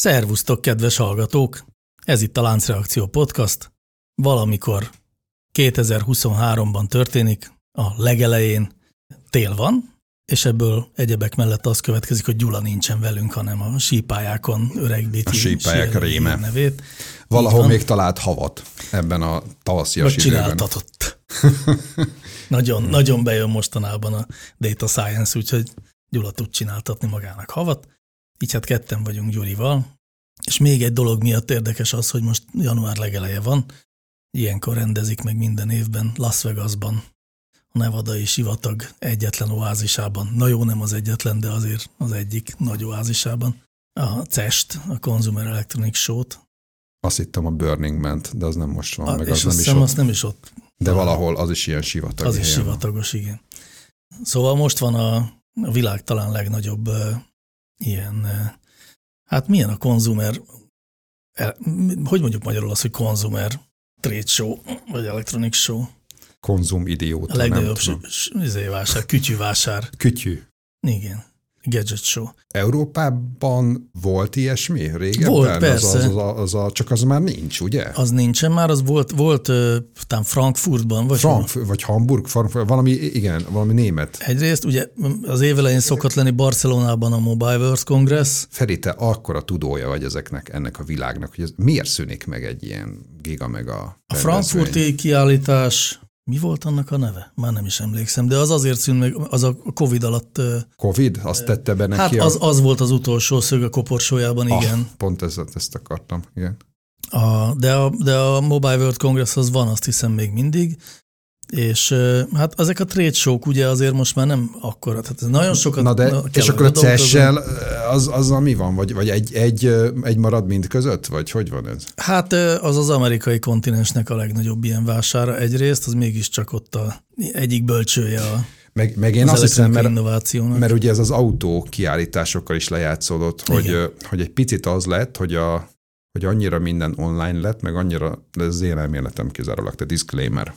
Szervusztok, kedves hallgatók! Ez itt a Láncreakció Podcast. Valamikor 2023-ban történik, a legelején tél van, és ebből egyebek mellett az következik, hogy Gyula nincsen velünk, hanem a sípályákon öregbíti A sípályák réme. nevét. Valahol még talált havat ebben a tavaszias Vagy időben. csináltatott. nagyon, nagyon bejön mostanában a data science, úgyhogy Gyula tud csináltatni magának havat. Így hát ketten vagyunk Gyurival. És még egy dolog miatt érdekes az, hogy most január legeleje van. Ilyenkor rendezik meg minden évben Las Vegasban a Nevadai sivatag egyetlen oázisában. Na jó, nem az egyetlen, de azért az egyik nagy oázisában. A CEST, a Consumer Electronics Show-t. Azt hittem a Burning Man-t, de az nem most van, A, meg és az nem azt is ott. azt nem is ott De valahol az is ilyen sivatag. Az is sivatagos, igen. Szóval most van a, a világ talán legnagyobb ilyen, uh, hát milyen a konzumer, el, hogy mondjuk magyarul az, hogy konzumer trade show, vagy electronic show. Konzum idióta, A legnagyobb nem tudom. izé vásár, kütyűvásár. Kütyű. Igen. Gadget show. Európában volt ilyesmi régebben? Volt, Az, persze. az, az, az, az, a, csak az már nincs, ugye? Az nincsen már, az volt, volt talán Frankfurtban, vagy hol? Frank, vagy Hamburg, Frankfurt, valami, igen, valami német. Egyrészt ugye az évelején szokott lenni Barcelonában a Mobile World Congress, Feri, te akkora tudója vagy ezeknek, ennek a világnak, hogy ez miért szűnik meg egy ilyen giga meg a A frankfurti kiállítás, mi volt annak a neve? Már nem is emlékszem, de az azért szűnt meg, az a Covid alatt, Covid? Azt tette be neki hát a... az, az volt az utolsó szög a koporsójában, igen. Ah, pont ezt, ezt akartam, igen. A, de, a, de a Mobile World Congress az van, azt hiszem még mindig, és hát ezek a trade show ugye azért most már nem akkora, tehát ez nagyon sokat Na de, kell és akkor a. CES-sel az, az mi van? Vagy, vagy egy, egy, egy marad mind között? Vagy hogy van ez? Hát az az amerikai kontinensnek a legnagyobb ilyen vására egyrészt, az mégiscsak ott a egyik bölcsője a, Meg, meg én az azt hiszem, mert, innovációnak. mert ugye ez az autó kiállításokkal is lejátszódott, hogy, Igen. hogy egy picit az lett, hogy, a, hogy annyira minden online lett, meg annyira, de ez az én elméletem kizárólag, te disclaimer,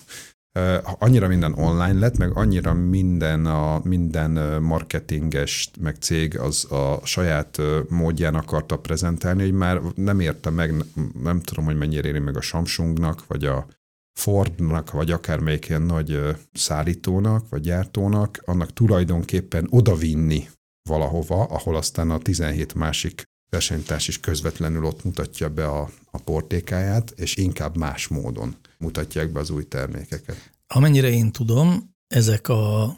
annyira minden online lett, meg annyira minden, a, minden marketinges, meg cég az a saját módján akarta prezentálni, hogy már nem érte meg, nem tudom, hogy mennyire éri meg a Samsungnak, vagy a Fordnak, vagy akármelyik ilyen nagy szállítónak, vagy gyártónak, annak tulajdonképpen odavinni valahova, ahol aztán a 17 másik versenytárs is közvetlenül ott mutatja be a, a portékáját, és inkább más módon mutatják be az új termékeket. Amennyire én tudom, ezek a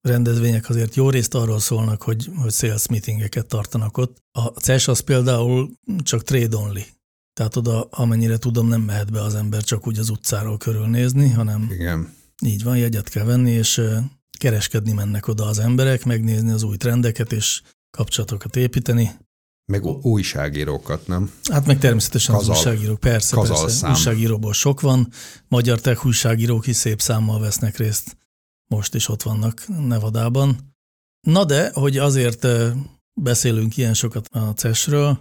rendezvények azért jó részt arról szólnak, hogy, hogy sales meetingeket tartanak ott. A CES az például csak trade only. Tehát oda, amennyire tudom, nem mehet be az ember csak úgy az utcáról körülnézni, hanem Igen. így van, jegyet kell venni, és kereskedni mennek oda az emberek, megnézni az új trendeket, és kapcsolatokat építeni. Meg újságírókat, nem? Hát meg természetesen Kazal. az újságírók, persze, Kazal persze. szám. Újságíróból sok van, magyar tech újságírók is szép számmal vesznek részt. Most is ott vannak Nevadában. Na de, hogy azért beszélünk ilyen sokat a CES-ről,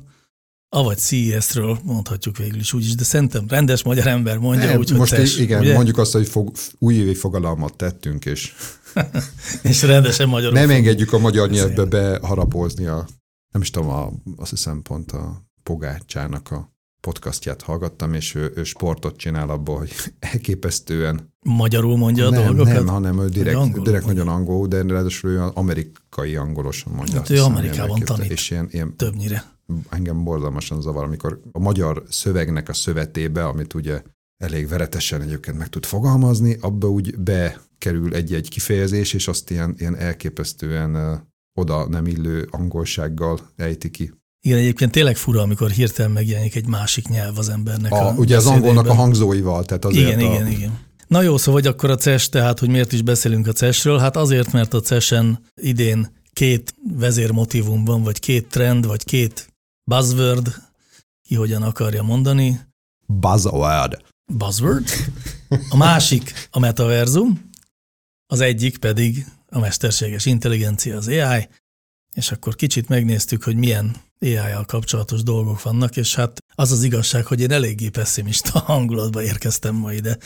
avagy CES-ről mondhatjuk végül is úgyis, de szerintem rendes magyar ember mondja úgy, hogy most CES, igen, ugye? mondjuk azt, hogy fog, újévi fogalmat tettünk, és És rendesen magyarul. nem fog- engedjük a magyar nyelvbe beharapózni a, nem is tudom, a, azt hiszem pont a Pogácsának a podcastját hallgattam, és ő, ő sportot csinál abból, hogy elképesztően Magyarul mondja a nem, dolgokat? nem, hanem ő direkt, angolul direkt mondja? nagyon angol, de ráadásul ő amerikai angolosan mondja. Hát ő hiszem, Amerikában tanít. És ilyen, ilyen Többnyire. engem borzalmasan zavar, amikor a magyar szövegnek a szövetébe, amit ugye elég veretesen egyébként meg tud fogalmazni, abba úgy bekerül egy-egy kifejezés, és azt ilyen, ilyen elképesztően oda nem illő angolsággal ejti ki. Igen, egyébként tényleg fura, amikor hirtelen megjelenik egy másik nyelv az embernek. A, ugye az angolnak a hangzóival, tehát azért Igen, a, igen, igen. Na jó, szóval vagy akkor a CES, tehát hogy miért is beszélünk a CES-ről? Hát azért, mert a CES-en idén két vezérmotívum van, vagy két trend, vagy két buzzword, ki hogyan akarja mondani. Buzzword. Buzzword. A másik a metaverzum, az egyik pedig a mesterséges intelligencia, az AI, és akkor kicsit megnéztük, hogy milyen AI-jal kapcsolatos dolgok vannak, és hát az az igazság, hogy én eléggé pessimista hangulatba érkeztem ma ide,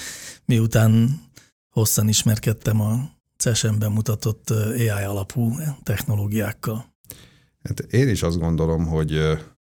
miután hosszan ismerkedtem a CES-en bemutatott AI alapú technológiákkal. Hát én is azt gondolom, hogy,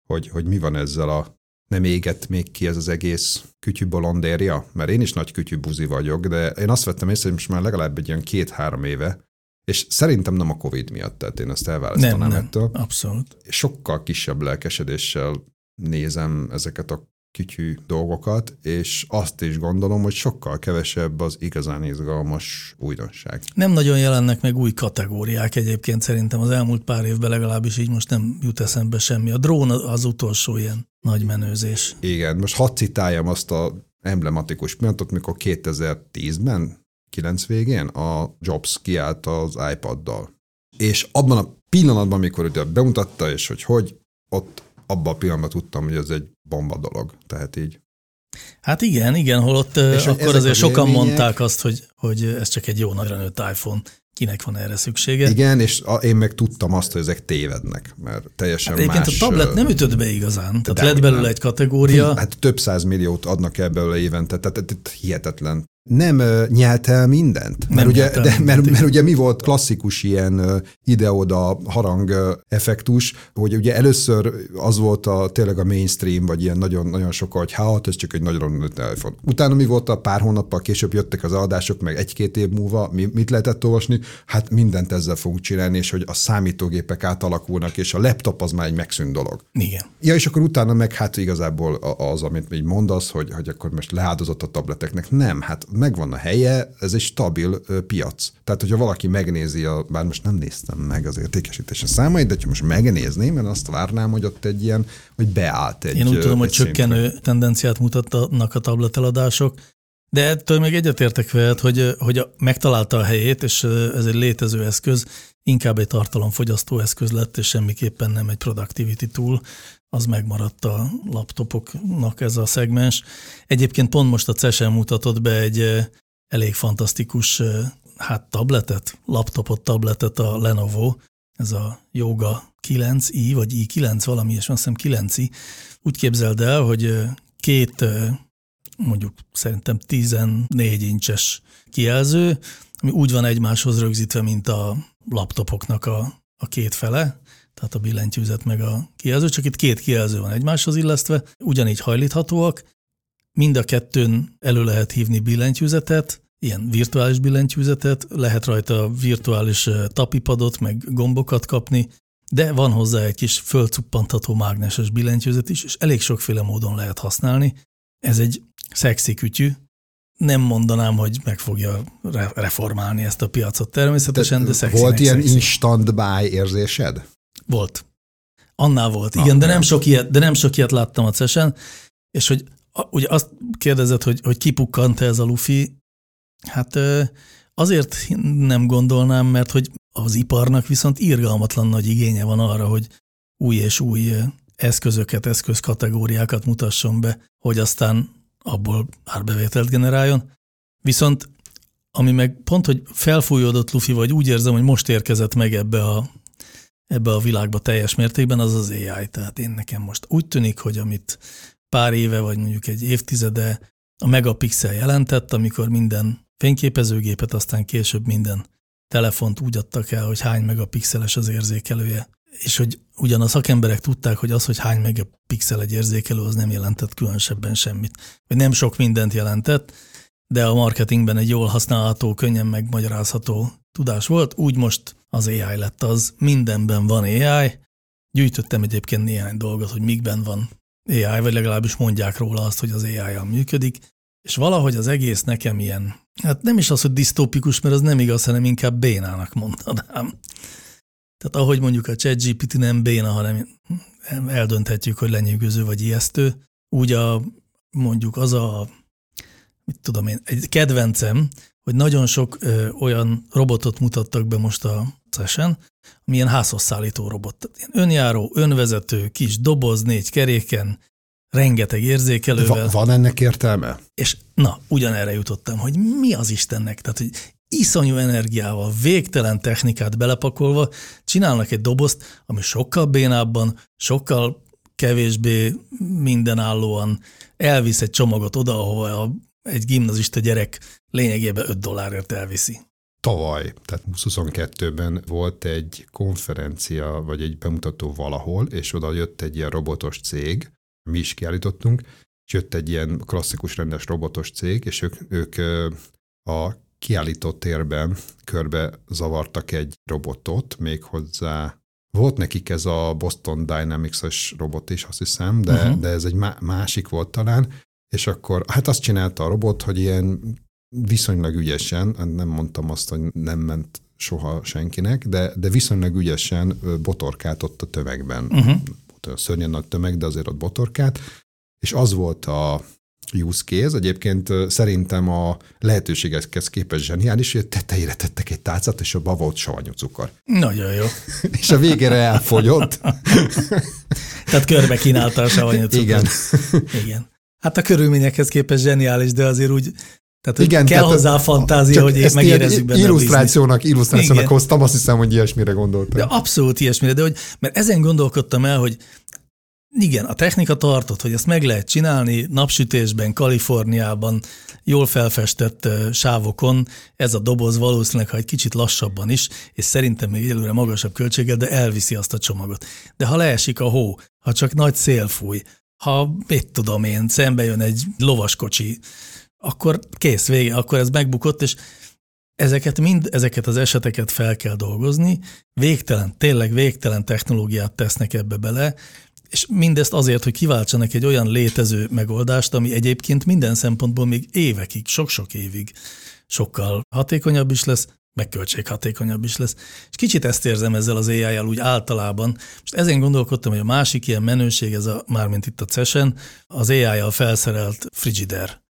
hogy, hogy mi van ezzel a nem égett még ki ez az egész kütyű bolondéria, mert én is nagy kütyű buzi vagyok, de én azt vettem észre, hogy most már legalább egy olyan két-három éve, és szerintem nem a Covid miatt, tehát én ezt elválasztanám nem, nem, ettől. Abszolút. Sokkal kisebb lelkesedéssel nézem ezeket a kütyű dolgokat, és azt is gondolom, hogy sokkal kevesebb az igazán izgalmas újdonság. Nem nagyon jelennek meg új kategóriák egyébként szerintem az elmúlt pár évben legalábbis így most nem jut eszembe semmi. A drón az utolsó ilyen nagy menőzés. Igen, most hadd citáljam azt a emblematikus pillanatot, mikor 2010-ben, 9 végén a Jobs kiállt az iPad-dal. És abban a pillanatban, amikor ugye bemutatta, és hogy hogy, ott abban a pillanatban tudtam, hogy ez egy bomba dolog. Tehát így. Hát igen, igen, holott és akkor azért sokan élmények... mondták azt, hogy, hogy ez csak egy jó nagyra nőtt iPhone kinek van erre szüksége. Igen, és én meg tudtam azt, hogy ezek tévednek, mert teljesen hát más. a tablet nem ütött be igazán, tehát lett belőle nem. egy kategória. Hát több száz milliót adnak el belőle évente, tehát hihetetlen nem nyelt el mindent. Mert, ugye, de, mert, mert, mert ugye mi volt klasszikus ilyen ide-oda harang effektus, hogy ugye először az volt a tényleg a mainstream, vagy ilyen nagyon, nagyon sokkal, hogy hát ez csak egy nagyon telefon. Utána mi volt a pár hónappal később jöttek az adások, meg egy-két év múlva mi, mit lehetett olvasni? Hát mindent ezzel fogunk csinálni, és hogy a számítógépek átalakulnak, és a laptop az már egy megszűnt dolog. Igen. Ja, és akkor utána meg hát igazából az, amit így mondasz, hogy, hogy akkor most leáldozott a tableteknek. Nem, hát megvan a helye, ez egy stabil piac. Tehát, hogyha valaki megnézi, a, bár most nem néztem meg az értékesítési számait, de ha most megnézném, én azt várnám, hogy ott egy ilyen, hogy beállt egy Én úgy tudom, hogy csökkenő tendenciát mutatnak a tableteladások, de ettől még egyetértek veled, hogy, hogy megtalálta a helyét, és ez egy létező eszköz, inkább egy tartalomfogyasztó eszköz lett, és semmiképpen nem egy productivity tool, az megmaradt a laptopoknak ez a szegmens. Egyébként pont most a CES-en mutatott be egy elég fantasztikus hát tabletet, laptopot, tabletet a Lenovo, ez a Yoga 9i, vagy i9 valami, és azt hiszem 9i. Úgy képzeld el, hogy két mondjuk szerintem 14 incses kijelző, ami úgy van egymáshoz rögzítve, mint a laptopoknak a, a két fele, tehát a billentyűzet meg a kijelző, csak itt két kijelző van egymáshoz illesztve, ugyanígy hajlíthatóak, mind a kettőn elő lehet hívni billentyűzetet, ilyen virtuális billentyűzetet, lehet rajta virtuális tapipadot, meg gombokat kapni, de van hozzá egy kis fölcuppantható mágneses billentyűzet is, és elég sokféle módon lehet használni. Ez egy szexi kütyű, nem mondanám, hogy meg fogja reformálni ezt a piacot természetesen, de, de szexi. Volt ilyen szexi. instant buy érzésed? Volt. Annál volt, igen, de nem, sok ilyet, de nem sok ilyet láttam a CES-en, és hogy ugye azt kérdezed, hogy, hogy kipukkant ez a lufi, hát azért nem gondolnám, mert hogy az iparnak viszont irgalmatlan nagy igénye van arra, hogy új és új eszközöket, eszközkategóriákat mutasson be, hogy aztán abból árbevételt generáljon. Viszont ami meg pont, hogy felfújódott lufi, vagy úgy érzem, hogy most érkezett meg ebbe a ebbe a világba teljes mértékben, az az AI. Tehát én nekem most úgy tűnik, hogy amit pár éve, vagy mondjuk egy évtizede a megapixel jelentett, amikor minden fényképezőgépet, aztán később minden telefont úgy adtak el, hogy hány megapixeles az érzékelője. És hogy ugyan a szakemberek tudták, hogy az, hogy hány megapixel egy érzékelő, az nem jelentett különösebben semmit. Vagy nem sok mindent jelentett, de a marketingben egy jól használható, könnyen megmagyarázható tudás volt, úgy most az AI lett az, mindenben van AI. Gyűjtöttem egyébként néhány dolgot, hogy mikben van AI, vagy legalábbis mondják róla azt, hogy az AI-jal működik, és valahogy az egész nekem ilyen, hát nem is az, hogy disztópikus, mert az nem igaz, hanem inkább bénának mondanám. Tehát ahogy mondjuk a ChatGPT nem béna, hanem eldönthetjük, hogy lenyűgöző vagy ijesztő, úgy a, mondjuk az a mit tudom én, egy kedvencem, hogy nagyon sok ö, olyan robotot mutattak be most a session, ami ilyen házhoz szállító robot. Önjáró, önvezető, kis doboz, négy keréken, rengeteg érzékelővel. Va- van ennek értelme? És na, ugyanerre jutottam, hogy mi az Istennek? Tehát, hogy iszonyú energiával, végtelen technikát belepakolva csinálnak egy dobozt, ami sokkal bénábban, sokkal kevésbé mindenállóan elvisz egy csomagot oda, ahova a, egy gimnazista gyerek lényegében 5 dollárért elviszi. Tavaly, tehát 2022-ben volt egy konferencia, vagy egy bemutató valahol, és oda jött egy ilyen robotos cég, mi is kiállítottunk, és jött egy ilyen klasszikus rendes robotos cég, és ők, ők a kiállító térben körbe zavartak egy robotot, méghozzá volt nekik ez a Boston Dynamics-es robot is, azt hiszem, de, uh-huh. de ez egy másik volt talán, és akkor hát azt csinálta a robot, hogy ilyen viszonylag ügyesen, nem mondtam azt, hogy nem ment soha senkinek, de, de viszonylag ügyesen botorkált ott a tömegben. Uh-huh. Szörnyen nagy tömeg, de azért ott botorkált, és az volt a use case. Egyébként szerintem a lehetőségekhez képest zseniális, hogy tetejére tettek egy tálcát, és abban volt savanyú cukor. Nagyon jó. és a végére elfogyott. Tehát körbe kínálta a savanyú cukor. Igen. Igen. Hát a körülményekhez képest zseniális, de azért úgy tehát, Igen, kell tehát hozzá a fantázia, hogy ezt megérezzük benne illusztrációnak, illusztrációnak Igen. hoztam, azt hiszem, hogy ilyesmire gondoltam. De abszolút ilyesmire, de hogy, mert ezen gondolkodtam el, hogy igen, a technika tartott, hogy ezt meg lehet csinálni napsütésben, Kaliforniában, jól felfestett sávokon, ez a doboz valószínűleg, ha egy kicsit lassabban is, és szerintem még előre magasabb költséggel, de elviszi azt a csomagot. De ha leesik a hó, ha csak nagy szél fúj, ha, mit tudom én, szembe jön egy lovaskocsi, akkor kész, vége, akkor ez megbukott, és ezeket mind, ezeket az eseteket fel kell dolgozni, végtelen, tényleg végtelen technológiát tesznek ebbe bele, és mindezt azért, hogy kiváltsanak egy olyan létező megoldást, ami egyébként minden szempontból még évekig, sok-sok évig sokkal hatékonyabb is lesz, meg költséghatékonyabb is lesz. És kicsit ezt érzem ezzel az ai úgy általában. Most ezen gondolkodtam, hogy a másik ilyen menőség, ez a, mármint itt a CESEN, az AI-jal felszerelt frigider.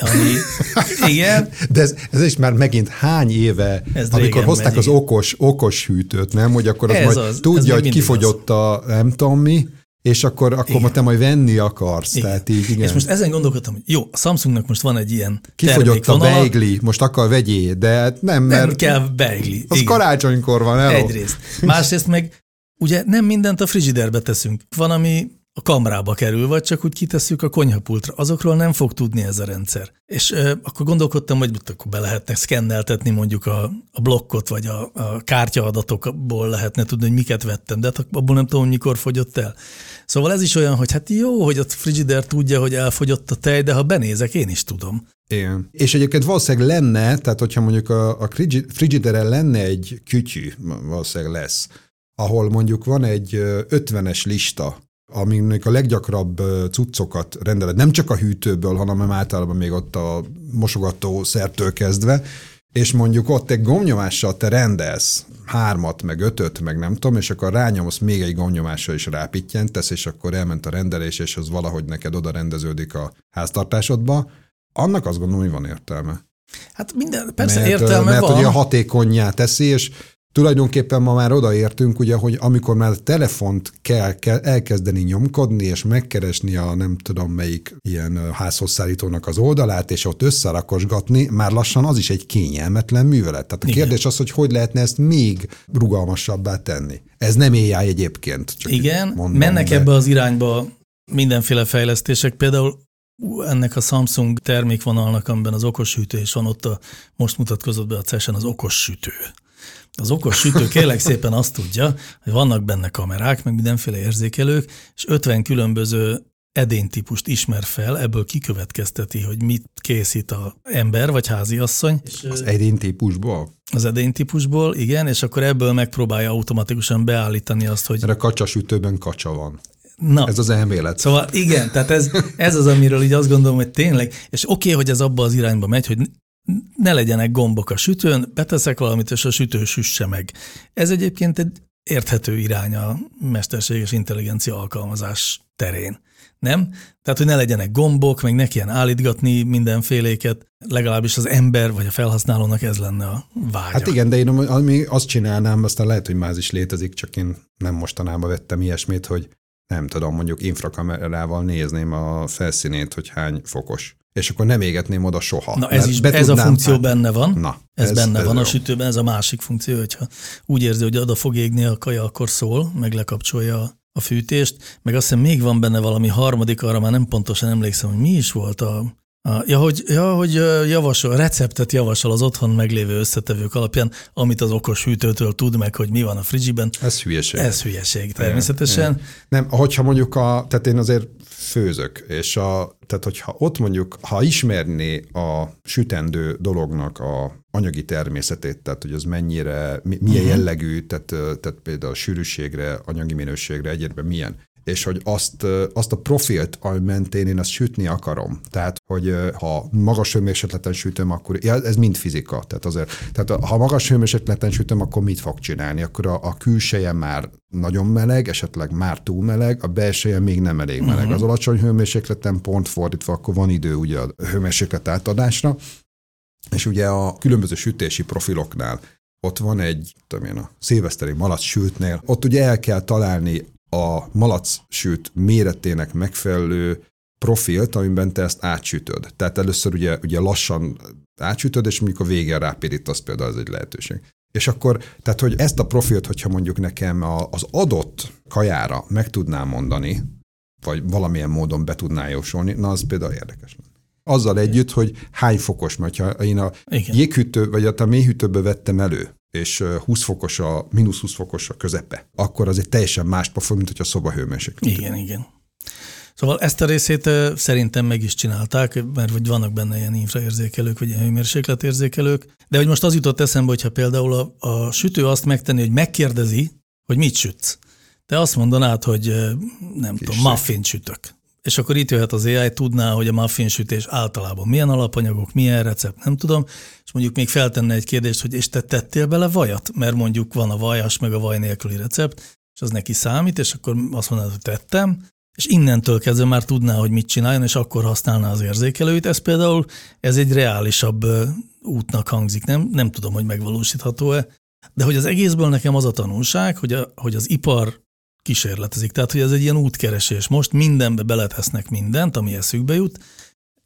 Ami, igen. De ez, ez is már megint hány éve, ez amikor hozták megy, az okos, okos hűtőt, nem? Hogy akkor az ez majd az, tudja, hogy kifogyott az. a nem tudom mi, és akkor, akkor te majd venni akarsz. Igen. Tehát így, igen. És most ezen gondolkodtam, hogy jó, a Samsungnak most van egy ilyen Kifogyott a beigli, most akar vegyé, de hát nem, mert... Nem kell beigli. Az igen. karácsonykor van, el. Egyrészt. Másrészt meg ugye nem mindent a frigiderbe teszünk. Van, ami a kamrába kerül, vagy csak úgy kitesszük a konyhapultra. Azokról nem fog tudni ez a rendszer. És ö, akkor gondolkodtam, hogy akkor be lehetne szkenneltetni mondjuk a, a blokkot, vagy a, a kártyaadatokból lehetne tudni, hogy miket vettem, de hát abból nem tudom, mikor fogyott el. Szóval ez is olyan, hogy hát jó, hogy a frigider tudja, hogy elfogyott a tej, de ha benézek, én is tudom. Igen. És egyébként valószínűleg lenne, tehát hogyha mondjuk a, a frigideren lenne egy kütyű, valószínűleg lesz, ahol mondjuk van egy 50-es lista aminek a leggyakrabb cuccokat rendeled, nem csak a hűtőből, hanem általában még ott a mosogató szertől kezdve, és mondjuk ott egy gomnyomással te rendelsz hármat, meg ötöt, meg nem tudom, és akkor rányomsz még egy gomnyomással is rápittyentesz, és akkor elment a rendelés, és az valahogy neked oda rendeződik a háztartásodba, annak azt gondolom, hogy van értelme. Hát minden, persze mert, értelme mert van. Mert ugye hatékonyá teszi, és Tulajdonképpen ma már odaértünk, ugye, hogy amikor már telefont kell, kell elkezdeni nyomkodni, és megkeresni a nem tudom melyik ilyen házhozszállítónak az oldalát, és ott összerakosgatni, már lassan az is egy kényelmetlen művelet. Tehát a Igen. kérdés az, hogy hogy lehetne ezt még rugalmasabbá tenni. Ez nem AI egyébként. Csak Igen, mondom, mennek de... ebbe az irányba mindenféle fejlesztések, például ennek a Samsung termékvonalnak, amiben az okos hűtő is van, ott a, most mutatkozott be a CES-en az okos sütő. Az okos sütő kérlek szépen azt tudja, hogy vannak benne kamerák, meg mindenféle érzékelők, és 50 különböző edénytípust ismer fel, ebből kikövetkezteti, hogy mit készít a ember vagy háziasszony. Az edénytípusból? Az edénytípusból, igen, és akkor ebből megpróbálja automatikusan beállítani azt, hogy... Mert a kacsasütőben kacsa van. Na, ez az elmélet. Szóval igen, tehát ez, ez az, amiről így azt gondolom, hogy tényleg, és oké, okay, hogy ez abba az irányba megy, hogy ne legyenek gombok a sütőn, beteszek valamit, és a sütő süsse meg. Ez egyébként egy érthető irány a mesterséges intelligencia alkalmazás terén. Nem? Tehát, hogy ne legyenek gombok, meg ne kelljen állítgatni mindenféléket, legalábbis az ember vagy a felhasználónak ez lenne a vágya. Hát igen, de én ami azt csinálnám, aztán lehet, hogy más is létezik, csak én nem mostanában vettem ilyesmit, hogy nem tudom, mondjuk infrakamerával nézném a felszínét, hogy hány fokos. És akkor nem égetném oda soha. Na ez is, ez a funkció hát, benne van. Na, ez, ez benne ez van jó. a sütőben, ez a másik funkció, hogyha úgy érzi, hogy oda fog égni a kaja, akkor szól, meg lekapcsolja a fűtést, meg azt hiszem még van benne valami harmadik, arra már nem pontosan emlékszem, hogy mi is volt a, Ja hogy, ja, hogy javasol, receptet javasol az otthon meglévő összetevők alapján, amit az okos hűtőtől tud meg, hogy mi van a frigyiben. Ez hülyeség. Ez hülyeség, természetesen. Igen. Nem, hogyha mondjuk a, tehát én azért főzök, és a, tehát hogyha ott mondjuk, ha ismerné a sütendő dolognak a anyagi természetét, tehát hogy az mennyire, milyen uh-huh. jellegű, tehát, tehát például a sűrűségre, anyagi minőségre, egyébben milyen, és hogy azt, azt a profilt, ami mentén én azt sütni akarom. Tehát, hogy ha magas hőmérsékleten sütöm, akkor ja, ez mind fizika. Tehát, azért, tehát ha magas hőmérsékleten sütöm, akkor mit fog csinálni? Akkor a, a külseje már nagyon meleg, esetleg már túl meleg, a belseje még nem elég meleg. Uh-huh. Az alacsony hőmérsékleten pont fordítva, akkor van idő ugye a hőmérséklet átadásra, és ugye a különböző sütési profiloknál ott van egy, tudom én, a szilveszteri malac sültnél, ott ugye el kell találni a malac sült méretének megfelelő profilt, amiben te ezt átsütöd. Tehát először ugye, ugye lassan átsütöd, és mondjuk a végén rápirítasz például, ez egy lehetőség. És akkor, tehát hogy ezt a profilt, hogyha mondjuk nekem az adott kajára meg tudnám mondani, vagy valamilyen módon be tudná jósolni, na az például érdekes. Azzal együtt, hogy hány fokos, mert ha én a Igen. jéghűtő, vagy a mélyhűtőbe vettem elő, és 20 fokos a, mínusz 20 fokos a közepe, akkor az egy teljesen más pofon, mint hogy a szobahőmérséklet. Igen, igen. Szóval ezt a részét szerintem meg is csinálták, mert vagy vannak benne ilyen infraérzékelők, vagy ilyen hőmérsékletérzékelők, de hogy most az jutott eszembe, hogyha például a, a sütő azt megtenni, hogy megkérdezi, hogy mit sütsz. Te azt mondanád, hogy nem Kis tudom, muffin sütök. És akkor itt jöhet az AI, tudná, hogy a muffin sütés általában milyen alapanyagok, milyen recept, nem tudom, és mondjuk még feltenne egy kérdést, hogy és te tettél bele vajat? Mert mondjuk van a vajas, meg a vaj nélküli recept, és az neki számít, és akkor azt mondanád, hogy tettem, és innentől kezdve már tudná, hogy mit csináljon, és akkor használná az érzékelőit. Ez például, ez egy reálisabb útnak hangzik, nem, nem tudom, hogy megvalósítható-e, de hogy az egészből nekem az a tanulság, hogy, a, hogy az ipar kísérletezik. Tehát, hogy ez egy ilyen útkeresés. Most mindenbe beletesznek mindent, ami eszükbe jut,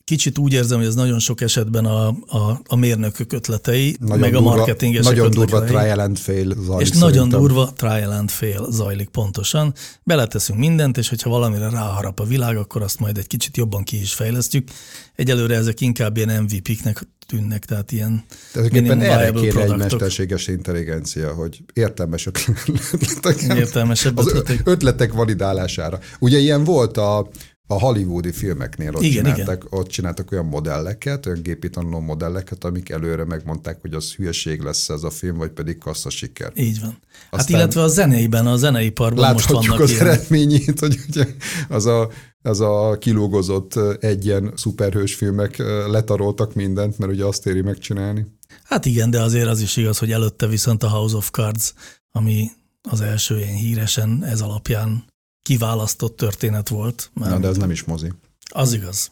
Kicsit úgy érzem, hogy ez nagyon sok esetben a, a, a mérnökök ötletei, nagyon meg durva, a marketingesek Nagyon durva trial and fail zajlik. És szerintem. nagyon durva trial and fail zajlik pontosan. Beleteszünk mindent, és hogyha valamire ráharap a világ, akkor azt majd egy kicsit jobban ki is fejlesztjük. Egyelőre ezek inkább ilyen MVP-knek tűnnek, tehát ilyen Tulajdonképpen erre kéne egy mesterséges intelligencia, hogy értelmes ötletek. Értelmesebb ötletek. ötletek validálására. Ugye ilyen volt a a hollywoodi filmeknél ott, igen, csináltak, igen. ott csináltak olyan modelleket, olyan gépi tanuló modelleket, amik előre megmondták, hogy az hülyeség lesz ez a film, vagy pedig kassza siker. Így van. Hát Aztán hát illetve a zeneiben, a zeneiparban most vannak az ilyen. eredményét, hogy ugye az a, az a kilógozott egyen szuperhős filmek letaroltak mindent, mert ugye azt éri megcsinálni. Hát igen, de azért az is igaz, hogy előtte viszont a House of Cards, ami az első ilyen híresen ez alapján kiválasztott történet volt. Na, de ez nem is mozi. Az igaz.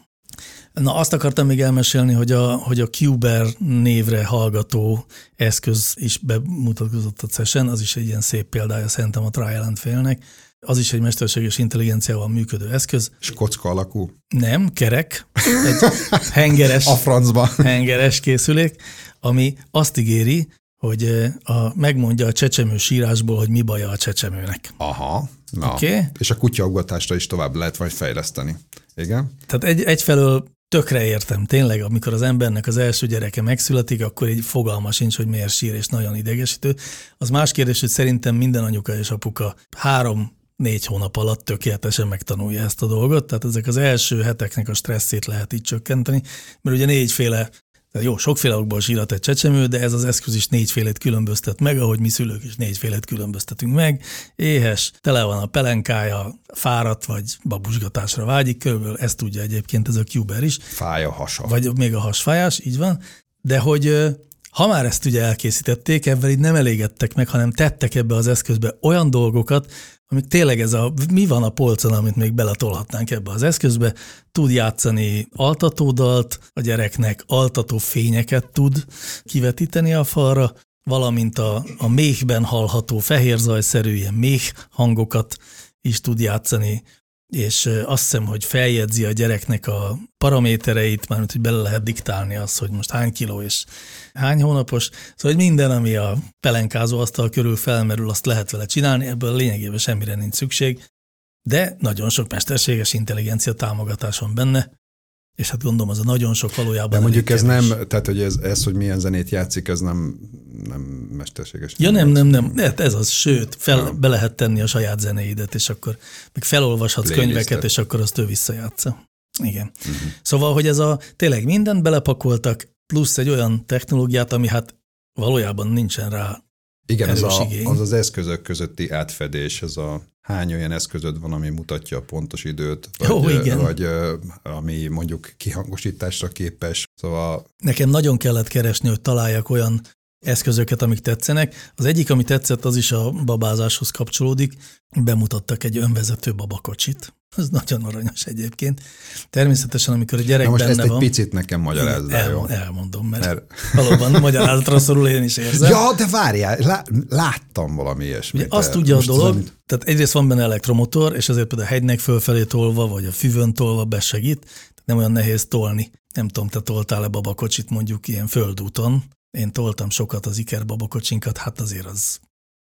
Na, azt akartam még elmesélni, hogy a, hogy a Cuber névre hallgató eszköz is bemutatkozott a CES-en, az is egy ilyen szép példája szerintem a Trial and Failnek. Az is egy mesterséges intelligenciával működő eszköz. És kocka alakú? Nem, kerek. Egy hengeres, a francba. hengeres készülék, ami azt ígéri, hogy a, megmondja a csecsemő sírásból, hogy mi baja a csecsemőnek. Aha. Na. Okay? És a kutyaugatásra is tovább lehet vagy fejleszteni. Igen? Tehát egy, egyfelől tökre értem, tényleg, amikor az embernek az első gyereke megszületik, akkor egy fogalma sincs, hogy miért sír, és nagyon idegesítő. Az más kérdés, hogy szerintem minden anyuka és apuka három négy hónap alatt tökéletesen megtanulja ezt a dolgot, tehát ezek az első heteknek a stresszét lehet így csökkenteni, mert ugye négyféle tehát jó, sokféle okból sírat egy csecsemő, de ez az eszköz is négyfélét különböztet meg, ahogy mi szülők is négyfélét különböztetünk meg. Éhes, tele van a pelenkája, fáradt vagy babusgatásra vágyik, körülbelül ezt tudja egyébként ez a Cuber is. Fáj a hasa. Vagy még a hasfájás, így van. De hogy ha már ezt ugye elkészítették, ebben így nem elégedtek meg, hanem tettek ebbe az eszközbe olyan dolgokat, amik tényleg ez a, mi van a polcon, amit még beletolhatnánk ebbe az eszközbe, tud játszani altatódalt, a gyereknek altató fényeket tud kivetíteni a falra, valamint a, a méhben hallható fehérzajszerű ilyen méh hangokat is tud játszani, és azt hiszem, hogy feljegyzi a gyereknek a paramétereit, mármint, hogy bele lehet diktálni azt, hogy most hány kiló és hány hónapos. Szóval, hogy minden, ami a pelenkázó asztal körül felmerül, azt lehet vele csinálni, ebből lényegében semmire nincs szükség, de nagyon sok mesterséges intelligencia támogatás van benne, és hát gondolom, az a nagyon sok valójában. De mondjuk ez nem, tehát hogy ez, ez, hogy milyen zenét játszik, ez nem, nem mesterséges. Ja nem, nem, nem, hát ez az, sőt, fel, ja. be lehet tenni a saját zenéidet, és akkor meg felolvashatsz Playlistet. könyveket, és akkor azt ő visszajátsza. Igen. Uh-huh. Szóval, hogy ez a tényleg mindent belepakoltak, plusz egy olyan technológiát, ami hát valójában nincsen rá igen, az, a, az az eszközök közötti átfedés, ez a hány olyan eszközöd van, ami mutatja a pontos időt, vagy, Jó, igen. vagy ami mondjuk kihangosításra képes. Szóval... Nekem nagyon kellett keresni, hogy találjak olyan eszközöket, amik tetszenek. Az egyik, ami tetszett, az is a babázáshoz kapcsolódik. Bemutattak egy önvezető babakocsit. Ez nagyon aranyos egyébként. Természetesen, amikor a gyerek Na most benne ezt egy van, picit nekem magyarázd el, el, Elmondom, mert, mert... valóban magyarázatra szorul én is érzem. Ja, de várjál, lá, láttam valami ilyesmit. Ugye azt tudja a dolog, nem... tehát egyrészt van benne elektromotor, és ezért például a hegynek fölfelé tolva, vagy a füvön tolva besegít, nem olyan nehéz tolni. Nem tudom, te toltál-e babakocsit mondjuk ilyen földúton. Én toltam sokat az Iker babakocsinkat, hát azért az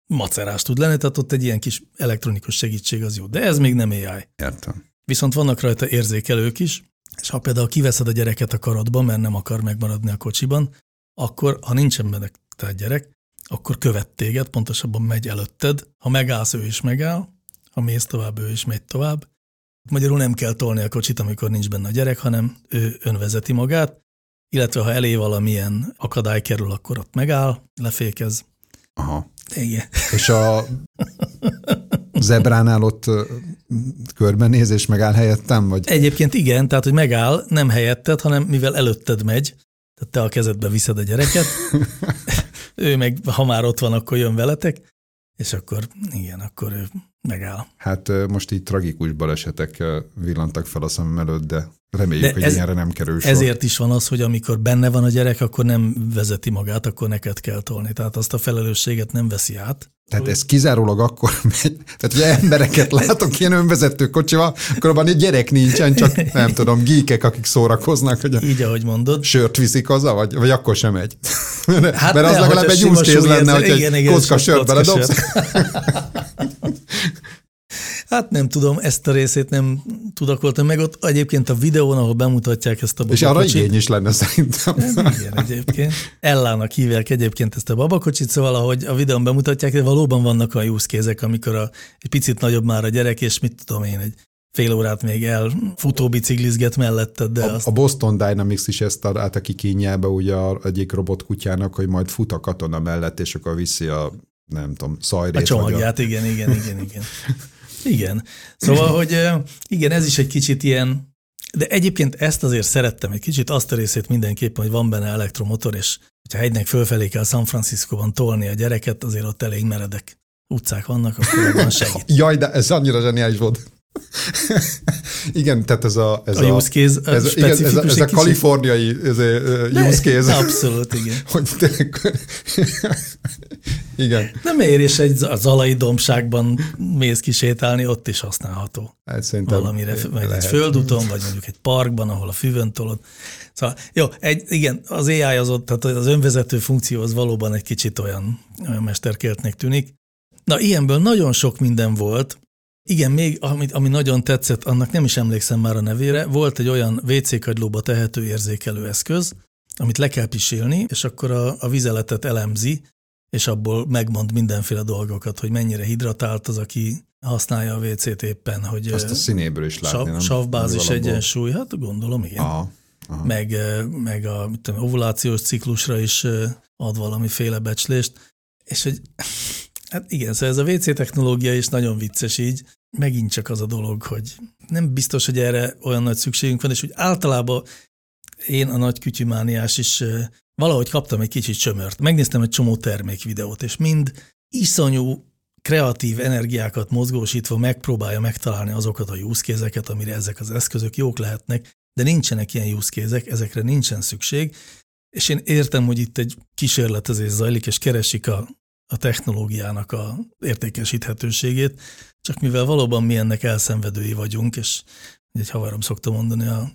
macerás tud lenni, tehát ott egy ilyen kis elektronikus segítség az jó. De ez még nem AI. Értem. Viszont vannak rajta érzékelők is, és ha például kiveszed a gyereket a karodba, mert nem akar megmaradni a kocsiban, akkor, ha nincsen benne te gyerek, akkor követ téged, pontosabban megy előtted. Ha megállsz, ő is megáll, ha mész tovább, ő is megy tovább. Magyarul nem kell tolni a kocsit, amikor nincs benne a gyerek, hanem ő önvezeti magát, illetve ha elé valamilyen akadály kerül, akkor ott megáll, lefékez. Aha. Igen. És a zebránál ott körbenéz és megáll helyettem? Vagy? Egyébként igen, tehát hogy megáll, nem helyetted, hanem mivel előtted megy, tehát te a kezedbe viszed a gyereket, ő meg, ha már ott van, akkor jön veletek, és akkor igen, akkor ő megáll. Hát most így tragikus balesetek villantak fel a szemem előtt, de reméljük, de hogy ez, ilyenre nem kerül sor. Ezért is van az, hogy amikor benne van a gyerek, akkor nem vezeti magát, akkor neked kell tolni. Tehát azt a felelősséget nem veszi át. Tehát ez kizárólag akkor megy, tehát hogy embereket látok ilyen önvezető kocsival, akkor abban egy gyerek nincsen, csak nem tudom, gíkek, akik szórakoznak, hogy Így, ahogy mondod. Sört viszik haza, vagy, vagy akkor sem megy. Hát Mert az legalább egy use lenne, hogy egy igen, kocka sört beledobsz. Hát nem tudom, ezt a részét nem tudakoltam meg. Ott egyébként a videón, ahol bemutatják ezt a babakocsit. És arra igény is lenne szerintem. Igen, egyébként. Ellának hívják egyébként ezt a babakocsit, szóval ahogy a videón bemutatják, de valóban vannak a use kézek, amikor a, egy picit nagyobb már a gyerek, és mit tudom én, egy fél órát még el futóbiciklizget melletted. De a, azt... a Boston Dynamics is ezt adta ki kínjába ugye a, egyik robotkutyának, hogy majd fut a katona mellett, és akkor viszi a nem tudom, szajrét. A csomagját, a... igen, igen, igen, igen. Igen. Szóval, hogy igen, ez is egy kicsit ilyen, de egyébként ezt azért szerettem egy kicsit, azt a részét mindenképpen, hogy van benne elektromotor, és hogyha hegynek fölfelé kell San Franciscóban tolni a gyereket, azért ott elég meredek utcák vannak, akkor van segít. Jaj, de ez annyira zseniális volt. igen, tehát ez a... Ez a, a use case ez, a, igen, ez, a, ez a kaliforniai ez a, uh, use case. Abszolút, igen. hogy tényleg, igen. Nem ér, és egy zalai dombságban mész kisétálni, ott is használható. Hát szerintem Valamire, vagy egy földúton, vagy mondjuk egy parkban, ahol a füvön tolod. Szóval, jó, egy, igen, az AI az ott, tehát az önvezető funkció az valóban egy kicsit olyan, olyan mesterkéltnek tűnik. Na, ilyenből nagyon sok minden volt, igen, még ami, ami nagyon tetszett, annak nem is emlékszem már a nevére, volt egy olyan WC kagylóba tehető érzékelő eszköz, amit le kell pisélni, és akkor a, a vizeletet elemzi, és abból megmond mindenféle dolgokat, hogy mennyire hidratált az, aki használja a WC-t éppen, hogy Azt a színéből is látni, sav, nem? Savbázis egyensúly, hát gondolom, igen. Aha, aha. Meg, meg a tudom, ovulációs ciklusra is ad valamiféle becslést, és hogy Hát igen, szóval ez a WC technológia is nagyon vicces így. Megint csak az a dolog, hogy nem biztos, hogy erre olyan nagy szükségünk van, és hogy általában én a nagy kütyümániás is valahogy kaptam egy kicsit csömört. Megnéztem egy csomó termékvideót, és mind iszonyú kreatív energiákat mozgósítva megpróbálja megtalálni azokat a case amire ezek az eszközök jók lehetnek, de nincsenek ilyen case ezekre nincsen szükség, és én értem, hogy itt egy kísérletezés zajlik, és keresik a, a technológiának a értékesíthetőségét, csak mivel valóban mi ennek elszenvedői vagyunk, és egy havarom szokta mondani, a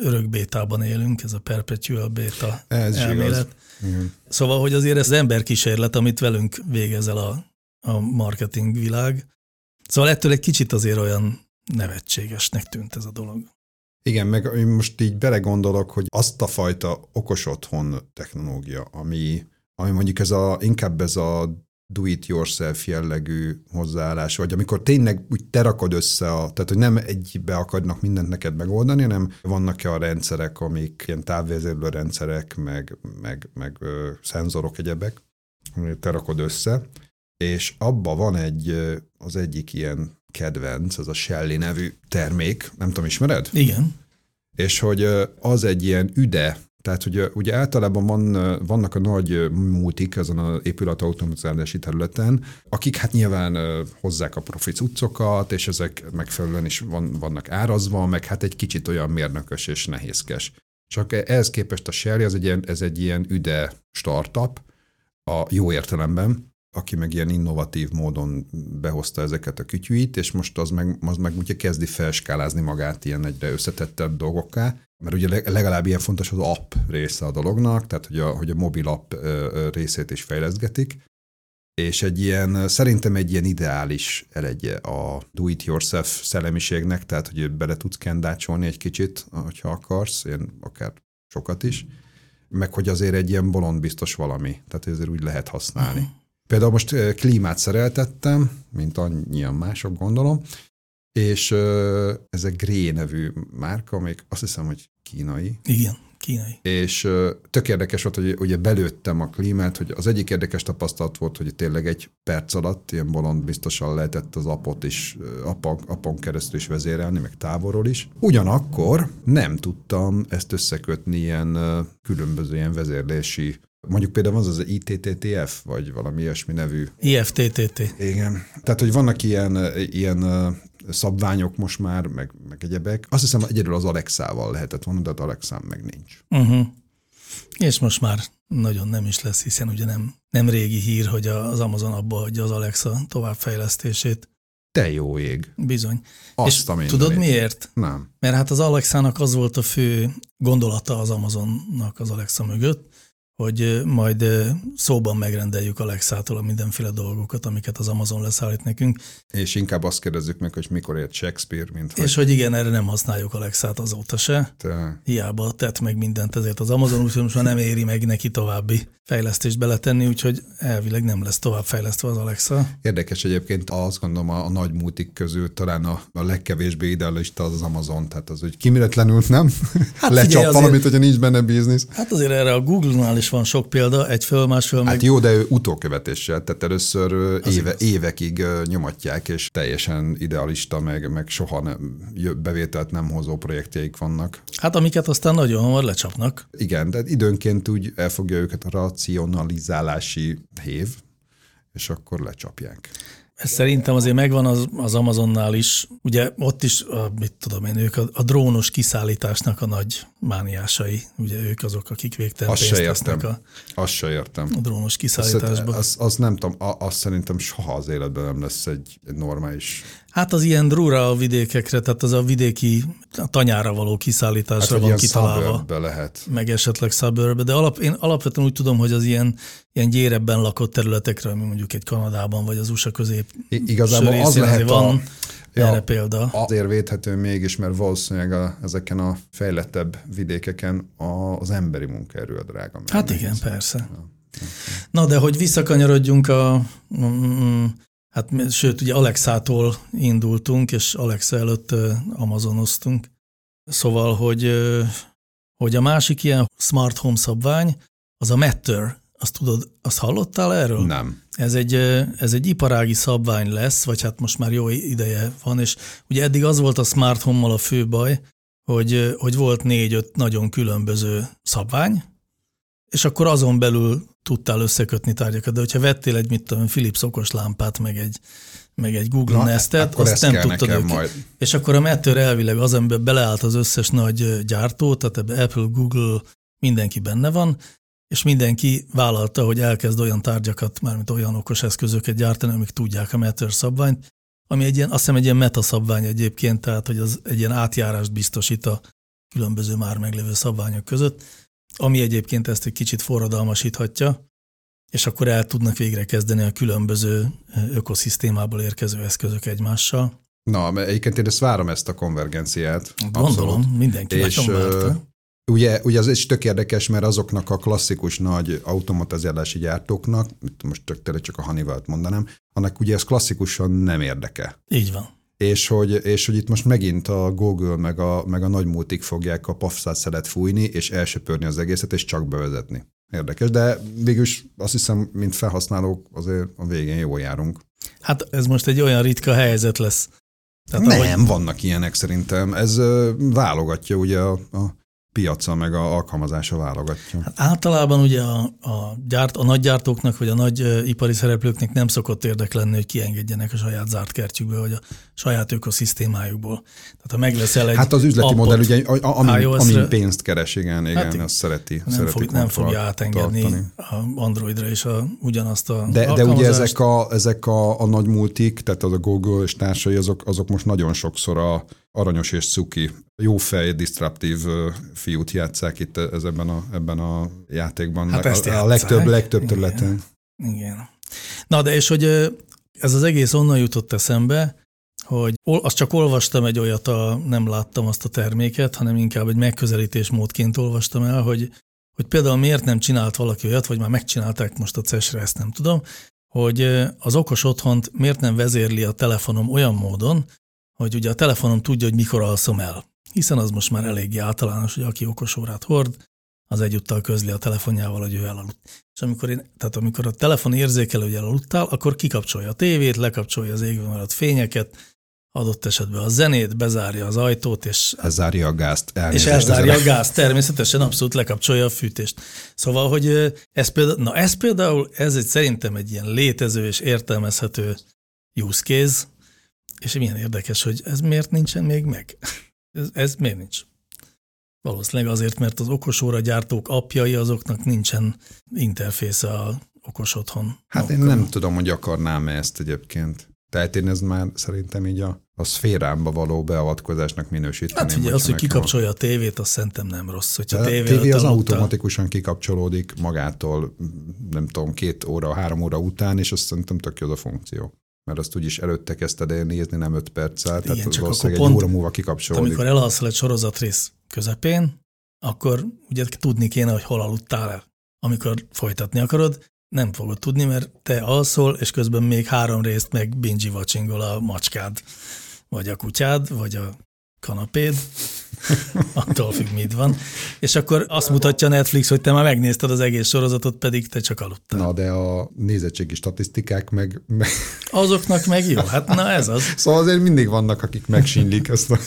örök bétában élünk, ez a perpetual beta Ez elmélet. Igaz. Szóval, hogy azért ez az emberkísérlet, amit velünk végez el a, a marketing világ. Szóval ettől egy kicsit azért olyan nevetségesnek tűnt ez a dolog. Igen, meg én most így belegondolok, hogy azt a fajta okos otthon technológia, ami, ami mondjuk ez a, inkább ez a do-it-yourself jellegű hozzáállás, vagy amikor tényleg úgy te rakod össze, a, tehát hogy nem egybe akarnak mindent neked megoldani, hanem vannak-e a rendszerek, amik ilyen távvezérlő rendszerek, meg, meg, meg ö, szenzorok, egyebek, amit te rakod össze, és abba van egy, az egyik ilyen kedvenc, az a Shelly nevű termék, nem tudom, ismered? Igen. És hogy az egy ilyen üde, tehát hogy ugye általában van, vannak a nagy multik ezen az épület automatizálási területen, akik hát nyilván hozzák a profi cuccokat, és ezek megfelelően is van, vannak árazva, meg hát egy kicsit olyan mérnökös és nehézkes. Csak ehhez képest a Shelly, ez egy ilyen, ez egy ilyen üde startup, a jó értelemben, aki meg ilyen innovatív módon behozta ezeket a kütyűit, és most az meg, az meg ugye kezdi felskálázni magát ilyen egyre összetettebb dolgokká, mert ugye legalább ilyen fontos az app része a dolognak, tehát hogy a, hogy a mobil app részét is fejleszgetik, és egy ilyen, szerintem egy ilyen ideális elegye a do-it-yourself szellemiségnek, tehát hogy bele tudsz kendácsolni egy kicsit, hogyha akarsz, én akár sokat is, meg hogy azért egy ilyen bolond biztos valami, tehát ezért úgy lehet használni. Például most klímát szereltettem, mint annyian mások gondolom, és ez a Gré nevű márka, amelyik azt hiszem, hogy kínai. Igen, kínai. És tök érdekes volt, hogy ugye belőttem a klímát, hogy az egyik érdekes tapasztalat volt, hogy tényleg egy perc alatt ilyen bolond biztosan lehetett az apot is, apon, apon keresztül is vezérelni, meg távolról is. Ugyanakkor nem tudtam ezt összekötni ilyen különböző ilyen vezérlési Mondjuk például az az ITTTF, vagy valami ilyesmi nevű. IFTTT. Igen. Tehát, hogy vannak ilyen, ilyen szabványok most már, meg, meg egyebek. Azt hiszem, egyedül az Alexával lehetett volna, de az Alexám meg nincs. Uh-huh. És most már nagyon nem is lesz, hiszen ugye nem, nem régi hír, hogy az Amazon abba hagyja az Alexa továbbfejlesztését. Te jó ég. Bizony. Azt És tudod miért? Nem. Mert hát az Alexának az volt a fő gondolata az Amazonnak az Alexa mögött, hogy majd szóban megrendeljük Alexától a mindenféle dolgokat, amiket az Amazon leszállít nekünk. És inkább azt kérdezzük meg, hogy mikor ért Shakespeare, mint hogy... És hogy igen, erre nem használjuk Alexát azóta se. Te... Hiába tett meg mindent ezért az Amazon, úgyhogy most már nem éri meg neki további fejlesztést beletenni, úgyhogy elvileg nem lesz tovább fejlesztve az Alexa. Érdekes egyébként, azt gondolom a, a nagy multik közül talán a, a legkevésbé idealista az az Amazon, tehát az, hogy kiméletlenül nem hát lecsap azért, valamit, hogyha nincs benne biznisz. Hát azért erre a Google-nál is van sok példa, egy föl, másfél Hát meg... jó, de ő utókövetéssel, tehát először éve, évekig nyomatják, és teljesen idealista, meg, meg soha nem, bevételt nem hozó projektjeik vannak. Hát amiket aztán nagyon hamar lecsapnak. Igen, de időnként úgy elfogja őket a racionalizálási hév, és akkor lecsapják. Ez szerintem azért megvan az, az Amazonnál is. Ugye ott is, a, mit tudom én, ők a, a drónos kiszállításnak a nagy mániásai. Ugye ők azok, akik végtelen azt se értem. A, azt se értem. A drónos kiszállításban. Azt, azt, azt nem tudom, azt szerintem soha az életben nem lesz egy, egy normális Hát az ilyen a vidékekre, tehát az a vidéki a tanyára való kiszállításra hát, van kitalálva. lehet. Meg esetleg suburb de alap, én alapvetően úgy tudom, hogy az ilyen, ilyen gyérebben lakott területekre, ami mondjuk egy Kanadában vagy az USA közép I, Igazából az lehet van a, erre ja, példa. Azért védhető mégis, mert valószínűleg a, ezeken a fejlettebb vidékeken az emberi munkaerő a drága. Hát igen, persze. Ja. Na, de hogy visszakanyarodjunk a Hát sőt, ugye Alexától indultunk, és Alexa előtt Amazonoztunk. Szóval, hogy, hogy a másik ilyen smart home szabvány, az a Matter. Azt tudod, azt hallottál erről? Nem. Ez egy, ez egy iparági szabvány lesz, vagy hát most már jó ideje van, és ugye eddig az volt a smart home-mal a fő baj, hogy, hogy volt négy-öt nagyon különböző szabvány, és akkor azon belül tudtál összekötni tárgyakat. De hogyha vettél egy, mit tudom, Philips okos lámpát, meg egy, meg egy Google Na, Nestet, azt nem tudtad őket. majd. És akkor a Matter elvileg az, amiben beleállt az összes nagy gyártó, tehát ebbe Apple, Google, mindenki benne van, és mindenki vállalta, hogy elkezd olyan tárgyakat, mármint olyan okos eszközöket gyártani, amik tudják a Matter szabványt, ami egy ilyen, azt hiszem egy ilyen meta szabvány egyébként, tehát hogy az egy ilyen átjárást biztosít a különböző már meglévő szabványok között, ami egyébként ezt egy kicsit forradalmasíthatja, és akkor el tudnak végre kezdeni a különböző ökoszisztémából érkező eszközök egymással. Na, mert egyébként én ezt várom ezt a konvergenciát. Gondolom, mindenki És, várta. Ugye, ugye az is tök érdekes, mert azoknak a klasszikus nagy automatizálási gyártóknak, most tök tényleg csak a Honeywell-t mondanám, annak ugye ez klasszikusan nem érdeke. Így van. És hogy, és hogy itt most megint a Google meg a, meg a nagy multik fogják a pafszát szelet fújni, és elsöpörni az egészet, és csak bevezetni. Érdekes, de végülis azt hiszem, mint felhasználók azért a végén jól járunk. Hát ez most egy olyan ritka helyzet lesz. Tehát nem, ahogy... vannak ilyenek szerintem. Ez válogatja ugye a, a piaca, meg a alkalmazása válogatja. Hát általában ugye a, a, gyárt, a nagy gyártóknak, vagy a nagy ipari szereplőknek nem szokott érdek lenni, hogy kiengedjenek a saját zárt kertjükbe, vagy a saját ökoszisztémájukból. Tehát ha megveszel egy Hát az üzleti appot modell, ugye, ami, iOS-re, ami pénzt keres, igen, igen, Hát azt szereti. nem, szereti fog, nem fogja átengedni tartani. a Androidra is a, ugyanazt a De, de ugye ezek, a, ezek a, a nagy multik, tehát az a Google és társai, azok, azok most nagyon sokszor a aranyos és cuki, jó fej, disruptív ö, fiút játszák itt ez ebben a, ebben a játékban. Hát ezt a, a legtöbb, legtöbb Igen. területen. Igen. Na de és hogy ez az egész onnan jutott eszembe, hogy azt csak olvastam egy olyat, a, nem láttam azt a terméket, hanem inkább egy megközelítés módként olvastam el, hogy, hogy például miért nem csinált valaki olyat, vagy már megcsinálták most a CES-re, ezt nem tudom, hogy az okos otthont miért nem vezérli a telefonom olyan módon, hogy ugye a telefonom tudja, hogy mikor alszom el. Hiszen az most már eléggé általános, hogy aki okos órát hord, az egyúttal közli a telefonjával, hogy ő elaludt. És amikor, én, tehát amikor a telefon érzékel, hogy elaludtál, akkor kikapcsolja a tévét, lekapcsolja az égben maradt fényeket, adott esetben a zenét, bezárja az ajtót, és, Ez zárja a gázt. és elzárja a gáz, természetesen abszolút lekapcsolja a fűtést. Szóval, hogy ez például, na ez például, ez egy szerintem egy ilyen létező és értelmezhető use case, és milyen érdekes, hogy ez miért nincsen még meg? Ez, ez miért nincs? Valószínűleg azért, mert az okosóra gyártók apjai, azoknak nincsen interfésze a okos otthon. Hát én nem tudom, hogy akarnám -e ezt egyébként. Tehát én ez már szerintem így a, a szférámba való beavatkozásnak minősíteném. Hát ugye az, hogy a- kikapcsolja a tévét, az szerintem nem rossz. Hogyha a tévé, az automatikusan kikapcsolódik magától, nem tudom, két óra, három óra után, és azt szerintem tök jó az a funkció. Mert azt úgyis előtte kezdted el nézni, nem öt perccel, tehát Igen, csak valószínűleg egy pont- óra múlva kikapcsolódik. amikor elalszol egy sorozatrész közepén, akkor ugye tudni kéne, hogy hol aludtál el. Amikor folytatni akarod, nem fogod tudni, mert te alszol, és közben még három részt meg binge watchingol a macskád, vagy a kutyád, vagy a kanapéd, attól függ, mit van. És akkor azt mutatja Netflix, hogy te már megnézted az egész sorozatot, pedig te csak aludtál. Na, de a nézettségi statisztikák meg, meg... Azoknak meg jó, hát na ez az. Szóval azért mindig vannak, akik megsínlik ezt a...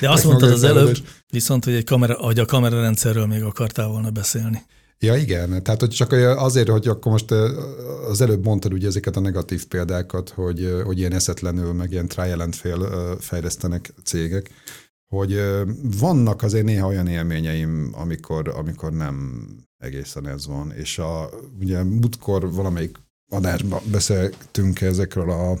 De azt mondtad az előbb, is. viszont, hogy, egy kamera, hogy a kamerarendszerről még akartál volna beszélni. Ja, igen. Tehát, hogy csak azért, hogy akkor most az előbb mondtad ugye ezeket a negatív példákat, hogy, hogy ilyen eszetlenül, meg ilyen trial and fail fejlesztenek cégek, hogy vannak azért néha olyan élményeim, amikor, amikor nem egészen ez van. És a, ugye múltkor valamelyik adásban beszéltünk ezekről a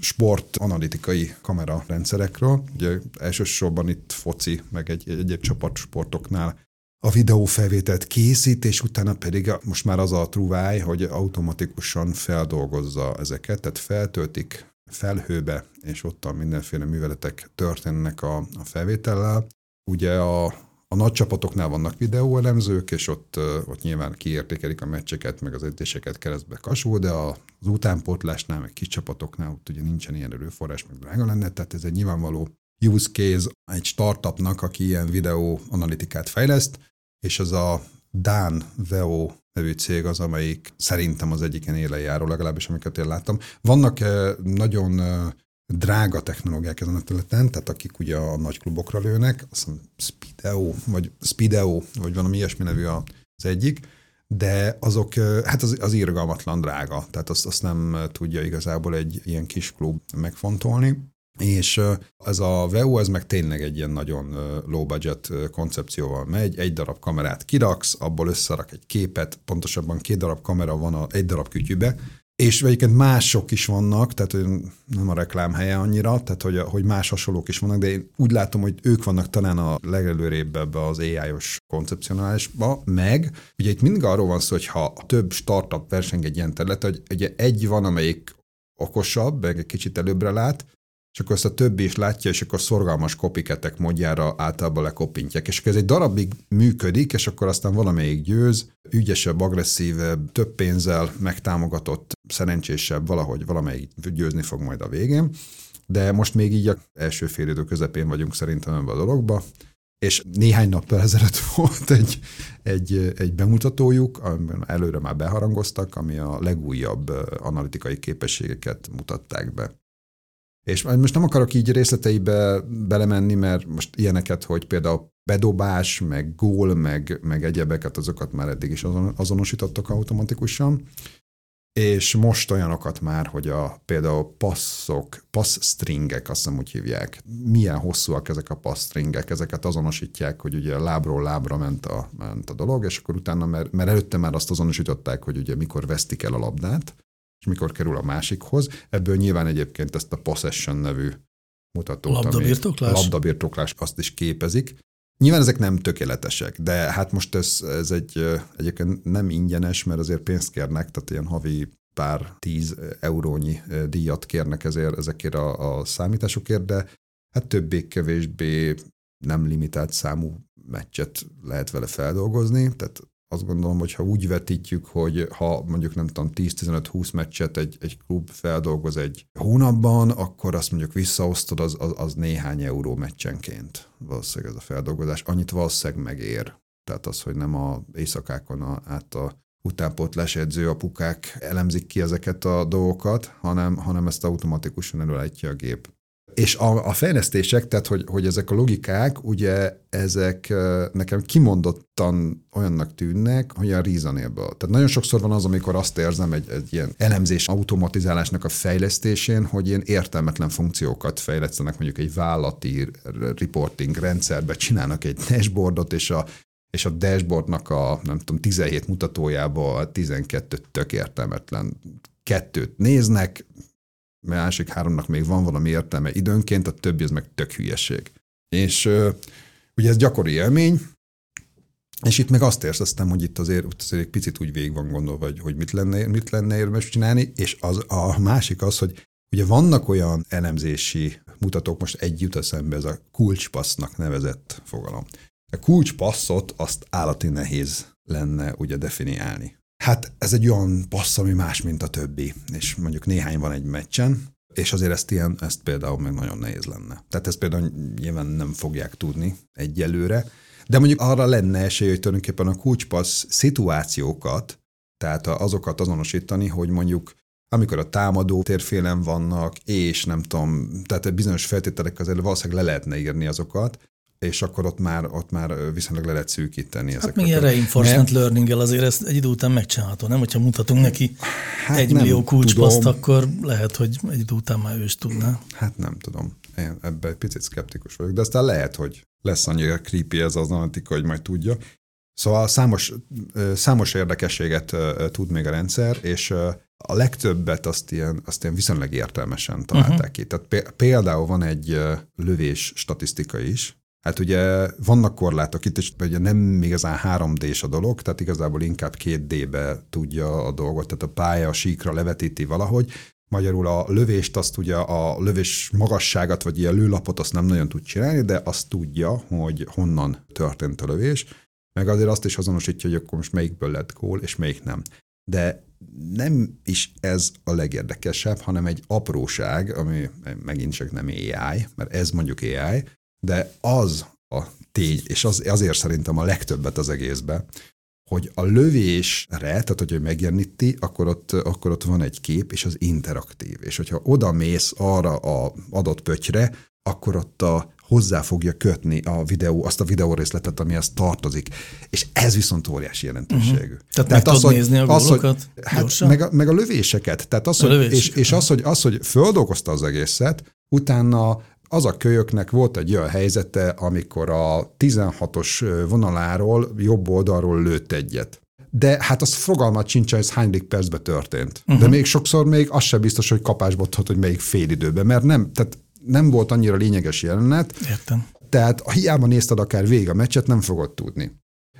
sport analitikai kamerarendszerekről. Ugye elsősorban itt foci, meg egy, egyéb csapatsportoknál a videófelvételt készít, és utána pedig most már az a truváj, hogy automatikusan feldolgozza ezeket, tehát feltöltik felhőbe, és ottan mindenféle műveletek történnek a, a felvétellel. Ugye a, a nagy csapatoknál vannak videóelemzők, és ott, ott nyilván kiértékelik a meccseket, meg az edzéseket keresztbe kasul, de az utánpótlásnál, meg kis csapatoknál ott ugye nincsen ilyen erőforrás, meg drága lenne, tehát ez egy nyilvánvaló use case egy startupnak, aki ilyen videó analitikát fejleszt, és az a Dan Veo nevű cég az, amelyik szerintem az egyiken élen járó, legalábbis amiket én láttam. Vannak eh, nagyon eh, drága technológiák ezen a területen, tehát akik ugye a nagy klubokra lőnek, azt hiszem Speedeo, vagy Speedeo, vagy valami ilyesmi nevű az egyik, de azok, hát az, az irgalmatlan drága, tehát azt, azt nem tudja igazából egy ilyen kis klub megfontolni. És ez a VEU, ez meg tényleg egy ilyen nagyon low budget koncepcióval megy, egy darab kamerát kiraksz, abból összerak egy képet, pontosabban két darab kamera van a, egy darab kütyübe, és egyébként mások is vannak, tehát nem a reklám helye annyira, tehát hogy, hogy más hasonlók is vannak, de én úgy látom, hogy ők vannak talán a legelőrébb ebbe az AI-os koncepcionálisba, meg ugye itt mindig arról van szó, hogy ha több startup verseng egy ilyen terület, hogy ugye egy van, amelyik okosabb, meg egy kicsit előbbre lát, és ezt a többi is látja, és akkor szorgalmas kopiketek módjára általában lekopintják. És akkor ez egy darabig működik, és akkor aztán valamelyik győz, ügyesebb, agresszívebb, több pénzzel megtámogatott, szerencsésebb, valahogy valamelyik győzni fog majd a végén. De most még így a első fél idő közepén vagyunk szerintem ebben a dologba, és néhány nappal ezelőtt volt egy, egy, egy bemutatójuk, amiben előre már beharangoztak, ami a legújabb analitikai képességeket mutatták be. És most nem akarok így részleteibe belemenni, mert most ilyeneket, hogy például bedobás, meg gól, meg, meg egyebeket, azokat már eddig is azonosítottak automatikusan. És most olyanokat már, hogy a például passzok, passzstringek, azt hiszem úgy hívják. Milyen hosszúak ezek a passzstringek, ezeket azonosítják, hogy ugye lábról lábra ment a, ment a dolog, és akkor utána, mert, mert előtte már azt azonosították, hogy ugye mikor vesztik el a labdát, és mikor kerül a másikhoz. Ebből nyilván egyébként ezt a possession nevű mutatót, labdabirtoklás? Ami labdabirtoklás azt is képezik. Nyilván ezek nem tökéletesek, de hát most ez, ez egy egyébként nem ingyenes, mert azért pénzt kérnek, tehát ilyen havi pár tíz eurónyi díjat kérnek ezért, ezekért a, a számításokért, de hát többé-kevésbé nem limitált számú meccset lehet vele feldolgozni, tehát azt gondolom, hogy ha úgy vetítjük, hogy ha mondjuk nem tudom 10-15-20 meccset egy, egy klub feldolgoz egy hónapban, akkor azt mondjuk visszaosztod, az, az, az néhány euró meccsenként valószínűleg ez a feldolgozás. Annyit valószínűleg megér. Tehát az, hogy nem a éjszakákon a, át a utánpótlás edző apukák elemzik ki ezeket a dolgokat, hanem, hanem ezt automatikusan előállítja a gép. És a, a fejlesztések, tehát hogy, hogy ezek a logikák, ugye ezek nekem kimondottan olyannak tűnnek, hogy a reasonable. Tehát nagyon sokszor van az, amikor azt érzem egy, egy ilyen elemzés automatizálásnak a fejlesztésén, hogy ilyen értelmetlen funkciókat fejlesztenek mondjuk egy vállati reporting rendszerbe, csinálnak egy dashboardot, és a és a dashboardnak a, nem tudom, 17 mutatójába a 12 tök értelmetlen kettőt néznek, másik háromnak még van valami értelme időnként, a többi az meg tök hülyeség. És ugye ez gyakori élmény, és itt meg azt érzeztem, hogy itt azért, azért egy picit úgy végig van gondolva, hogy, hogy mit, lenne, mit lenne érdemes csinálni, és az, a másik az, hogy ugye vannak olyan elemzési mutatók, most egy jut eszembe, ez a kulcspassznak nevezett fogalom. A kulcspasszot azt állati nehéz lenne ugye definiálni. Hát ez egy olyan passz, ami más, mint a többi, és mondjuk néhány van egy meccsen, és azért ezt, ilyen, ezt például meg nagyon nehéz lenne. Tehát ezt például nyilván nem fogják tudni egyelőre, de mondjuk arra lenne esély, hogy tulajdonképpen a kulcspassz szituációkat, tehát azokat azonosítani, hogy mondjuk amikor a támadó térfélen vannak, és nem tudom, tehát bizonyos feltételek azért valószínűleg le lehetne írni azokat, és akkor ott már, ott már viszonylag le lehet szűkíteni hát ezeket. Hát még reinforcement Mert... learning azért ezt egy idő után megcsinálható, nem? Hogyha mutatunk neki hát egy millió kulcspaszt, akkor lehet, hogy egy idő után már ő is tudná. Hát nem tudom. Én ebben egy picit szkeptikus vagyok, de aztán lehet, hogy lesz annyira creepy ez az analitika, hogy majd tudja. Szóval számos, számos érdekességet tud még a rendszer, és a legtöbbet azt ilyen, azt ilyen viszonylag értelmesen találták uh-huh. ki. Tehát például van egy lövés statisztika is, Hát ugye vannak korlátok itt, és ugye nem igazán 3D-s a dolog, tehát igazából inkább 2D-be tudja a dolgot, tehát a pálya a síkra levetíti valahogy, Magyarul a lövést, azt ugye a lövés magasságát, vagy ilyen lőlapot azt nem nagyon tud csinálni, de azt tudja, hogy honnan történt a lövés, meg azért azt is azonosítja, hogy akkor most melyikből lett gól, és melyik nem. De nem is ez a legérdekesebb, hanem egy apróság, ami megint csak nem AI, mert ez mondjuk AI, de az a tény, és az, azért szerintem a legtöbbet az egészbe, hogy a lövésre, tehát hogy megjeleníti, akkor ott, akkor ott van egy kép, és az interaktív. És hogyha oda mész arra a adott pötyre, akkor ott a hozzá fogja kötni a videó, azt a videórészletet, amihez tartozik. És ez viszont óriási jelentőségű. Uh-huh. Tehát, Tehát meg az, hogy, nézni a gólokat az, hogy, hát meg, a, meg a lövéseket. Tehát az, a hogy, és, és az, hogy, az, hogy földolgozta az egészet, utána az a kölyöknek volt egy olyan helyzete, amikor a 16-os vonaláról, jobb oldalról lőtt egyet. De hát az fogalmat sincs, ez hányadik percben történt. Uh-huh. De még sokszor még az sem biztos, hogy kapásba hogy melyik fél időben, mert nem, tehát nem volt annyira lényeges jelenet. Értem. Tehát ha hiába nézted akár végig a meccset, nem fogod tudni.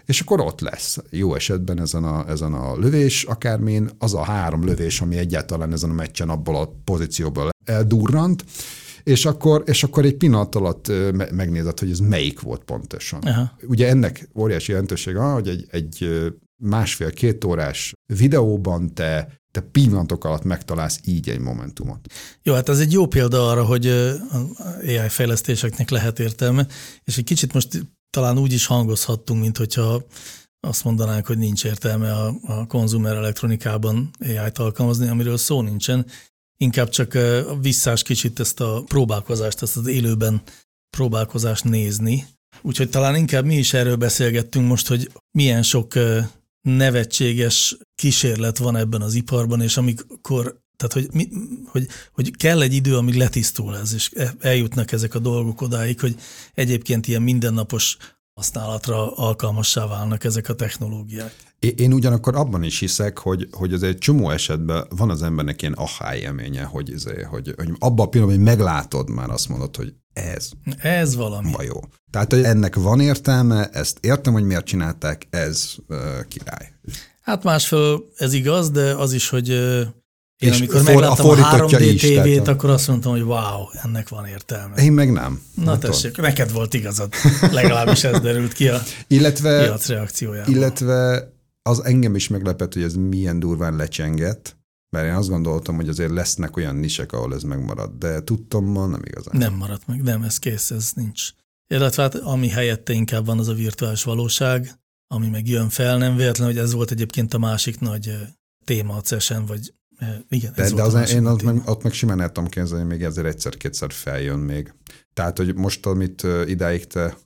És akkor ott lesz jó esetben ezen a, ezen a lövés, akármin az a három lövés, ami egyáltalán ezen a meccsen abból a pozícióból eldurrant, és akkor, és akkor egy pillanat alatt megnézed, hogy ez melyik volt pontosan. Aha. Ugye ennek óriási jelentősége van, hogy egy, egy másfél-két órás videóban te te pillanatok alatt megtalálsz így egy momentumot. Jó, hát ez egy jó példa arra, hogy AI fejlesztéseknek lehet értelme, és egy kicsit most talán úgy is hangozhattunk, mint hogyha azt mondanánk, hogy nincs értelme a, a konzumer elektronikában AI-t alkalmazni, amiről szó nincsen. Inkább csak visszás kicsit ezt a próbálkozást, ezt az élőben próbálkozást nézni. Úgyhogy talán inkább mi is erről beszélgettünk most, hogy milyen sok nevetséges kísérlet van ebben az iparban, és amikor, tehát hogy, mi, hogy, hogy kell egy idő, amíg letisztul ez, és e, eljutnak ezek a dolgok odáig, hogy egyébként ilyen mindennapos használatra alkalmassá válnak ezek a technológiák. Én ugyanakkor abban is hiszek, hogy, hogy az egy csomó esetben van az embernek ilyen aha élménye, hogy, izé, hogy, hogy abban a pillanatban, hogy meglátod már, azt mondod, hogy ez. Ez valami. Jó. Tehát, hogy ennek van értelme, ezt értem, hogy miért csinálták, ez uh, király. Hát másfél ez igaz, de az is, hogy én és amikor for, megláttam a, a 3D is, tévét, tehát, akkor azt mondtam, hogy wow, ennek van értelme. Én meg nem. Na hát tessék, ott. neked volt igazad. Legalábbis ez derült ki a illetve, piac reakciójában. Illetve az engem is meglepett, hogy ez milyen durván lecsengett, mert én azt gondoltam, hogy azért lesznek olyan nisek, ahol ez megmarad, de tudtam ma nem igazán. Nem maradt meg, nem, ez kész, ez nincs. Illetve hát ami helyette inkább van, az a virtuális valóság, ami meg jön fel, nem véletlen, hogy ez volt egyébként a másik nagy téma a CESen, vagy igen, de, de az én az meg, ott meg simán el tudom képzelni, hogy még ezért egyszer-kétszer feljön még. Tehát, hogy most, amit idáig te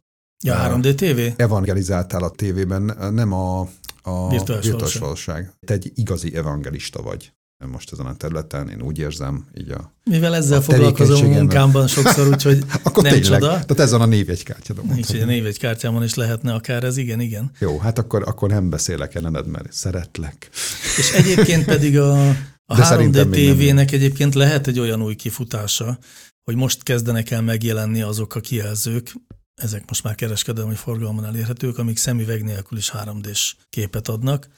Ja, 3D TV? Evangelizáltál a tévében, nem a, a virtuális, virtuális valóság. Te egy igazi evangelista vagy most ezen a területen, én úgy érzem, így a Mivel ezzel a foglalkozom munkámban sokszor, úgyhogy Akkor nem tényleg, csoda. Tehát ez van a névjegykártyádon. Így, hogy a névjegykártyámon is lehetne akár ez, igen, igen. Jó, hát akkor, akkor nem beszélek ellened, mert szeretlek. És egyébként pedig a, a 3D TV-nek egyébként lehet egy olyan új kifutása, hogy most kezdenek el megjelenni azok a kijelzők, ezek most már kereskedelmi forgalomon elérhetők, amik szemüveg nélkül is 3D-s képet adnak.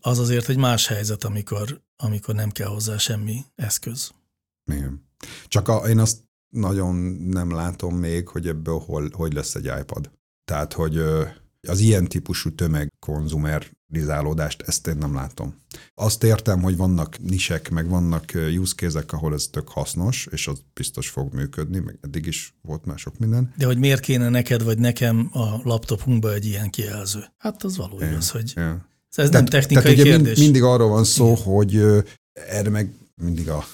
Az azért egy más helyzet, amikor, amikor nem kell hozzá semmi eszköz. Igen. Csak a, én azt nagyon nem látom még, hogy ebből hol, hogy lesz egy iPad. Tehát, hogy az ilyen típusú tömegkonzumerizálódást, ezt én nem látom. Azt értem, hogy vannak nisek, meg vannak use case ahol ez tök hasznos, és az biztos fog működni, meg eddig is volt már sok minden. De hogy miért kéne neked vagy nekem a laptopunkba egy ilyen kijelző? Hát az való yeah, igaz, hogy yeah. ez tehát, nem technikai tehát kérdés. Mind, mindig arról van szó, Igen. hogy erre meg mindig a,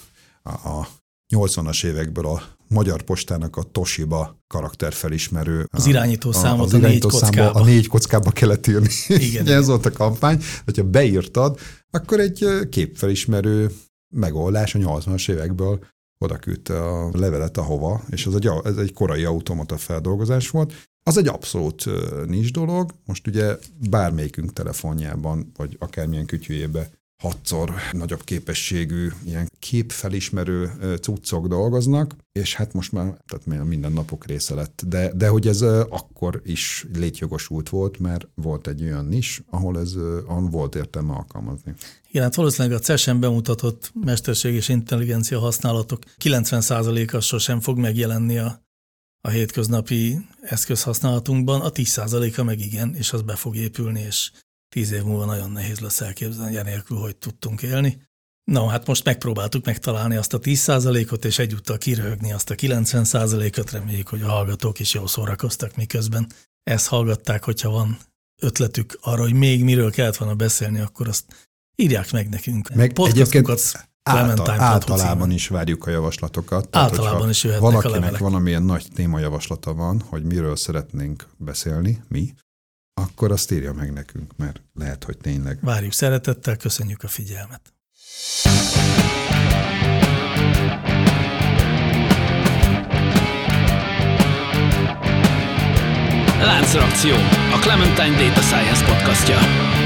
a, a 80-as évekből a Magyar Postának a Toshiba karakterfelismerő. Az irányító számot a, az a négy kockába. A négy kockába kellett írni. Igen. Ez volt a kampány. Hogyha beírtad, akkor egy képfelismerő megoldás a 80-as évekből oda küldte a levelet ahova, és ez egy, ez egy korai automata feldolgozás volt. Az egy abszolút nincs dolog. Most ugye bármelyikünk telefonjában, vagy akármilyen kütyűjébe hatszor nagyobb képességű ilyen képfelismerő cuccok dolgoznak, és hát most már tehát minden napok része lett. De, de hogy ez akkor is létjogosult volt, mert volt egy olyan is, ahol ez ahol volt értelme alkalmazni. Igen, hát valószínűleg a CES-en bemutatott mesterség és intelligencia használatok 90%-a sosem fog megjelenni a, a hétköznapi eszközhasználatunkban, a 10%-a meg igen, és az be fog épülni, és tíz év múlva nagyon nehéz lesz elképzelni, enélkül, hogy tudtunk élni. No, hát most megpróbáltuk megtalálni azt a 10%-ot, és egyúttal kiröhögni azt a 90%-ot, reméljük, hogy a hallgatók is jól szórakoztak, miközben ezt hallgatták, hogyha van ötletük arra, hogy még miről kellett volna beszélni, akkor azt írják meg nekünk. Meg egyébként Által, általában is várjuk a javaslatokat. Általában Tehát, is jöhetnek valakinek a levelek. valamilyen nagy témajavaslata van, hogy miről szeretnénk beszélni, mi, akkor azt írja meg nekünk, mert lehet, hogy tényleg. Várjuk szeretettel, köszönjük a figyelmet. Láncreakció, a Clementine Data Science podcastja.